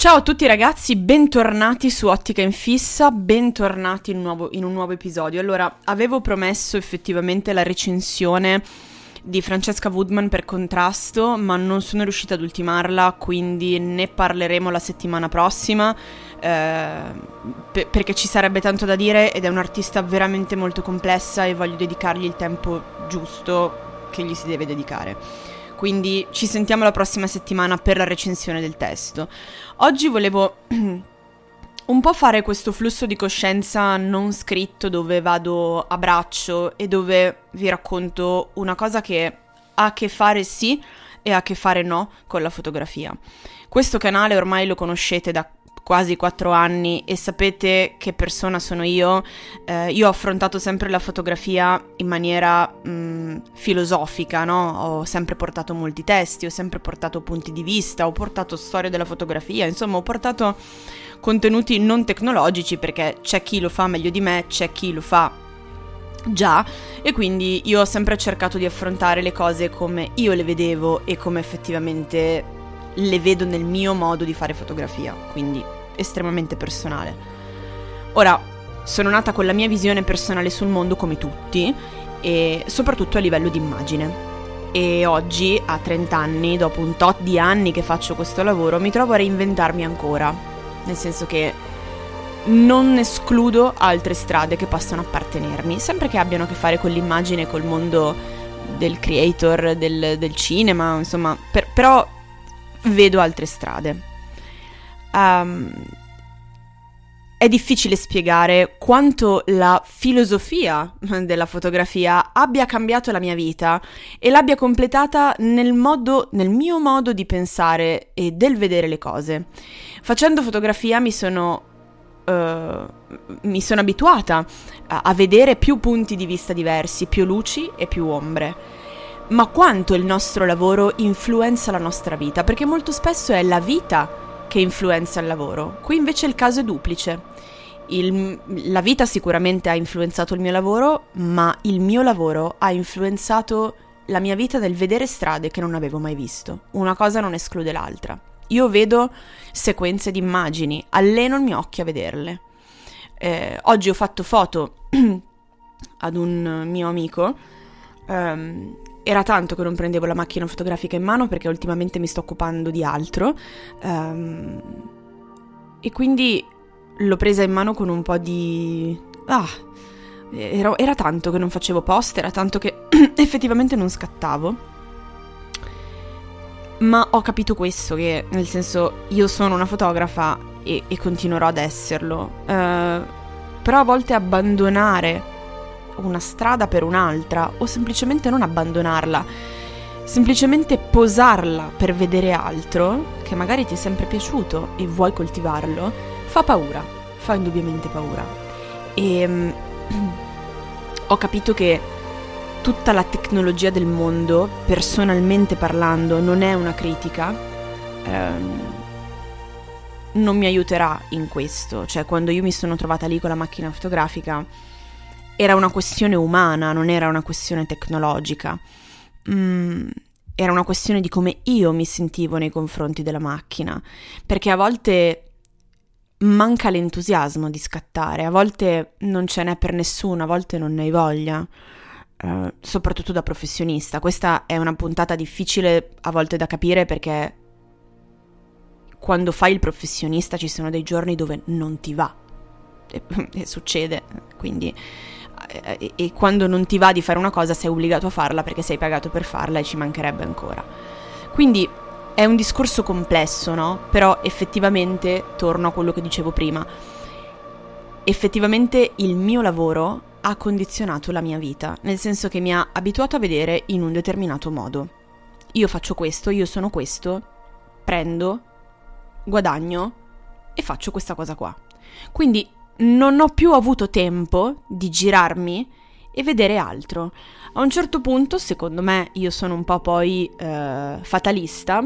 Ciao a tutti ragazzi, bentornati su Ottica in Fissa, bentornati in un, nuovo, in un nuovo episodio. Allora, avevo promesso effettivamente la recensione di Francesca Woodman per contrasto, ma non sono riuscita ad ultimarla, quindi ne parleremo la settimana prossima, eh, pe- perché ci sarebbe tanto da dire ed è un'artista veramente molto complessa e voglio dedicargli il tempo giusto che gli si deve dedicare. Quindi ci sentiamo la prossima settimana per la recensione del testo. Oggi volevo un po' fare questo flusso di coscienza non scritto dove vado a braccio e dove vi racconto una cosa che ha a che fare sì e ha a che fare no con la fotografia. Questo canale ormai lo conoscete da quasi quattro anni e sapete che persona sono io, eh, io ho affrontato sempre la fotografia in maniera mh, filosofica, no? Ho sempre portato molti testi, ho sempre portato punti di vista, ho portato storie della fotografia, insomma ho portato contenuti non tecnologici perché c'è chi lo fa meglio di me, c'è chi lo fa già e quindi io ho sempre cercato di affrontare le cose come io le vedevo e come effettivamente le vedo nel mio modo di fare fotografia, quindi estremamente personale. Ora, sono nata con la mia visione personale sul mondo come tutti e soprattutto a livello di immagine. E oggi, a 30 anni, dopo un tot di anni che faccio questo lavoro, mi trovo a reinventarmi ancora. Nel senso che non escludo altre strade che possano appartenermi, sempre che abbiano a che fare con l'immagine, col mondo del creator, del, del cinema, insomma, per, però vedo altre strade. Um, è difficile spiegare quanto la filosofia della fotografia abbia cambiato la mia vita e l'abbia completata nel, modo, nel mio modo di pensare e del vedere le cose. Facendo fotografia mi sono Uh, mi sono abituata a, a, vedere più punti di vista diversi, più luci e più ombre. Ma quanto il nostro lavoro influenza la nostra vita? Perché molto spesso è la vita che influenza il lavoro. Qui invece il caso è duplice. Il, la vita sicuramente ha influenzato il mio lavoro, ma il mio lavoro ha influenzato la mia vita nel vedere strade che non avevo mai visto. Una cosa non esclude l'altra. Io vedo sequenze di immagini, alleno il mio occhio a vederle. Eh, oggi ho fatto foto ad un mio amico um, era tanto che non prendevo la macchina fotografica in mano perché ultimamente mi sto occupando di altro. Um, e quindi l'ho presa in mano con un po' di... Ah, era, era tanto che non facevo post, era tanto che effettivamente non scattavo. Ma ho capito questo, che nel senso io sono una fotografa e, e continuerò ad esserlo. Uh, però a volte abbandonare una strada per un'altra o semplicemente non abbandonarla, semplicemente posarla per vedere altro che magari ti è sempre piaciuto e vuoi coltivarlo, fa paura, fa indubbiamente paura. E um, ho capito che tutta la tecnologia del mondo, personalmente parlando, non è una critica. Um, non mi aiuterà in questo, cioè quando io mi sono trovata lì con la macchina fotografica era una questione umana, non era una questione tecnologica. Mm, era una questione di come io mi sentivo nei confronti della macchina, perché a volte manca l'entusiasmo di scattare, a volte non ce n'è per nessuno, a volte non ne hai voglia. Uh, soprattutto da professionista. Questa è una puntata difficile a volte da capire perché quando fai il professionista ci sono dei giorni dove non ti va. E, e succede, quindi e, e quando non ti va di fare una cosa sei obbligato a farla perché sei pagato per farla e ci mancherebbe ancora. Quindi è un discorso complesso, no? Però effettivamente torno a quello che dicevo prima. effettivamente il mio lavoro ha condizionato la mia vita, nel senso che mi ha abituato a vedere in un determinato modo. Io faccio questo, io sono questo, prendo, guadagno e faccio questa cosa qua. Quindi non ho più avuto tempo di girarmi e vedere altro. A un certo punto, secondo me, io sono un po' poi eh, fatalista,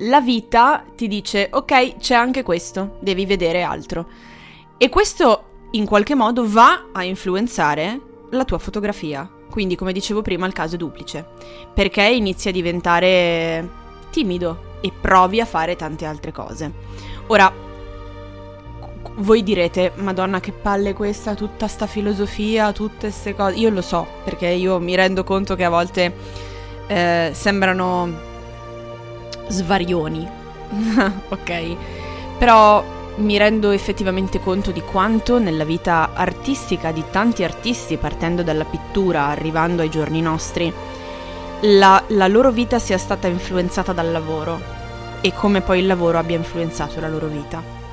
la vita ti dice ok, c'è anche questo, devi vedere altro. E questo in qualche modo va a influenzare la tua fotografia. Quindi, come dicevo prima, il caso è duplice. Perché inizi a diventare timido e provi a fare tante altre cose. Ora, voi direte, Madonna, che palle questa, tutta sta filosofia, tutte queste cose. Io lo so, perché io mi rendo conto che a volte eh, sembrano svarioni. ok? Però mi rendo effettivamente conto di quanto nella vita artistica di tanti artisti, partendo dalla pittura, arrivando ai giorni nostri, la, la loro vita sia stata influenzata dal lavoro e come poi il lavoro abbia influenzato la loro vita.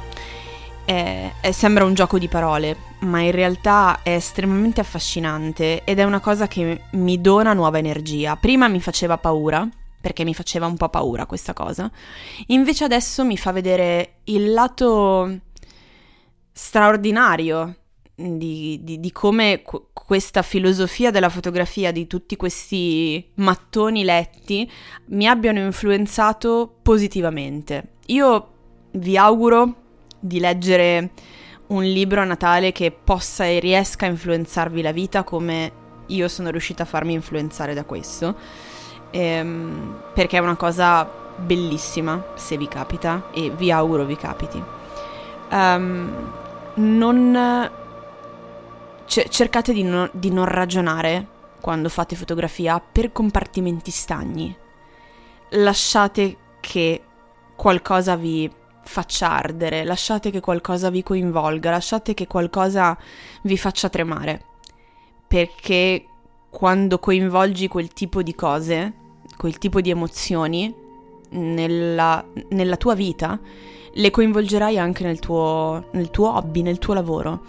È, è, sembra un gioco di parole, ma in realtà è estremamente affascinante ed è una cosa che mi dona nuova energia. Prima mi faceva paura, perché mi faceva un po' paura questa cosa. Invece adesso mi fa vedere il lato straordinario di, di, di come qu- questa filosofia della fotografia, di tutti questi mattoni letti, mi abbiano influenzato positivamente. Io vi auguro di leggere un libro a Natale che possa e riesca a influenzarvi la vita come io sono riuscita a farmi influenzare da questo ehm, perché è una cosa bellissima se vi capita e vi auguro vi capiti. Um, non c- cercate di, no- di non ragionare quando fate fotografia per compartimenti stagni. Lasciate che qualcosa vi faccia ardere, lasciate che qualcosa vi coinvolga, lasciate che qualcosa vi faccia tremare. Perché quando coinvolgi quel tipo di cose, quel tipo di emozioni nella, nella tua vita, le coinvolgerai anche nel tuo, nel tuo hobby, nel tuo lavoro.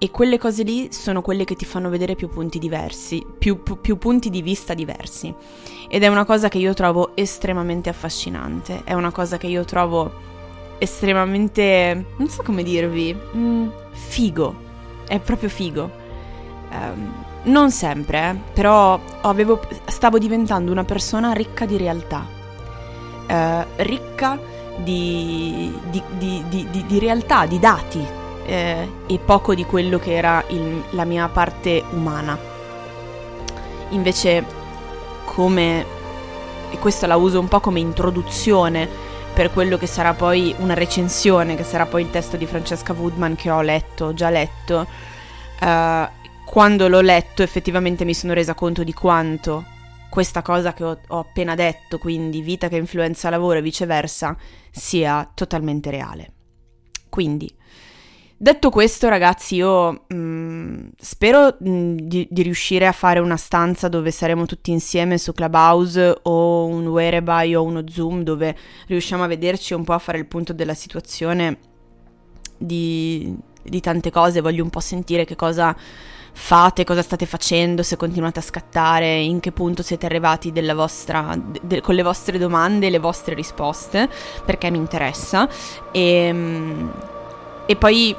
E quelle cose lì sono quelle che ti fanno vedere più punti diversi, più, più, più, punti di vista diversi. Ed è una cosa che io trovo estremamente affascinante, è una cosa che io trovo estremamente, non so come dirvi, mm, figo, è proprio figo. Um, non sempre, eh, però avevo, stavo diventando una persona ricca di realtà, eh, ricca di, di, di, di, realtà, di dati eh, e poco di quello che era il, la mia parte umana. Invece, come, e questa la uso un po' come introduzione per quello che sarà poi una recensione, che sarà poi il testo di Francesca Woodman che ho letto, già letto, uh, quando l'ho letto effettivamente mi sono resa conto di quanto questa cosa che ho, ho appena detto, quindi vita che influenza lavoro e viceversa, sia totalmente reale. Quindi, detto questo, ragazzi, io mh, mm, spero mh, mm, di, di, riuscire a fare una stanza dove saremo tutti insieme su Clubhouse o un Whereby o uno Zoom dove riusciamo a vederci un po' a fare il punto della situazione di, di tante cose. Voglio un po' sentire che cosa fate, cosa state facendo, se continuate a scattare, in che punto siete arrivati vostra, de, con le vostre domande e le vostre risposte, perché mi interessa. E, ehm, e poi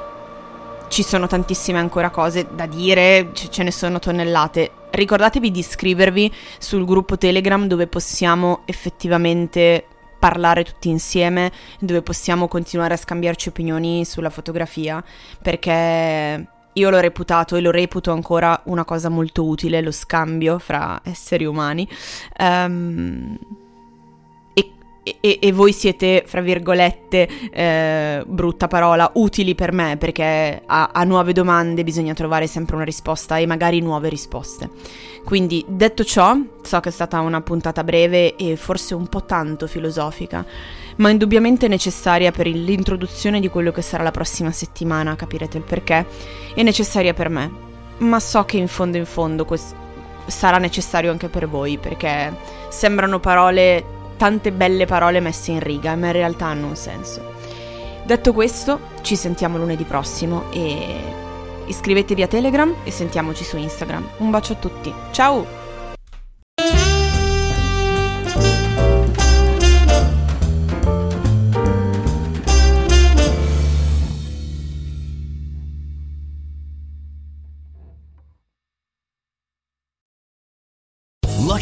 ci sono tantissime ancora cose da dire, ce ne sono tonnellate. Ricordatevi di iscrivervi sul gruppo Telegram dove possiamo effettivamente parlare tutti insieme, dove possiamo continuare a scambiarci opinioni sulla fotografia, perché io l'ho reputato e lo reputo ancora una cosa molto utile, lo scambio fra esseri umani. Um, e, e, voi siete, fra virgolette, eh, brutta parola, utili per me perché a, a nuove domande bisogna trovare sempre una risposta e magari nuove risposte. Quindi, detto ciò, so che è stata una puntata breve e forse un po' tanto filosofica ma indubbiamente necessaria per l'introduzione di quello che sarà la prossima settimana, capirete il perché, è necessaria per me, ma so che in fondo in fondo quest- sarà necessario anche per voi, perché sembrano parole, tante belle parole messe in riga, ma in realtà hanno un senso. Detto questo, ci sentiamo lunedì prossimo e iscrivetevi a Telegram e sentiamoci su Instagram. Un bacio a tutti. Ciao!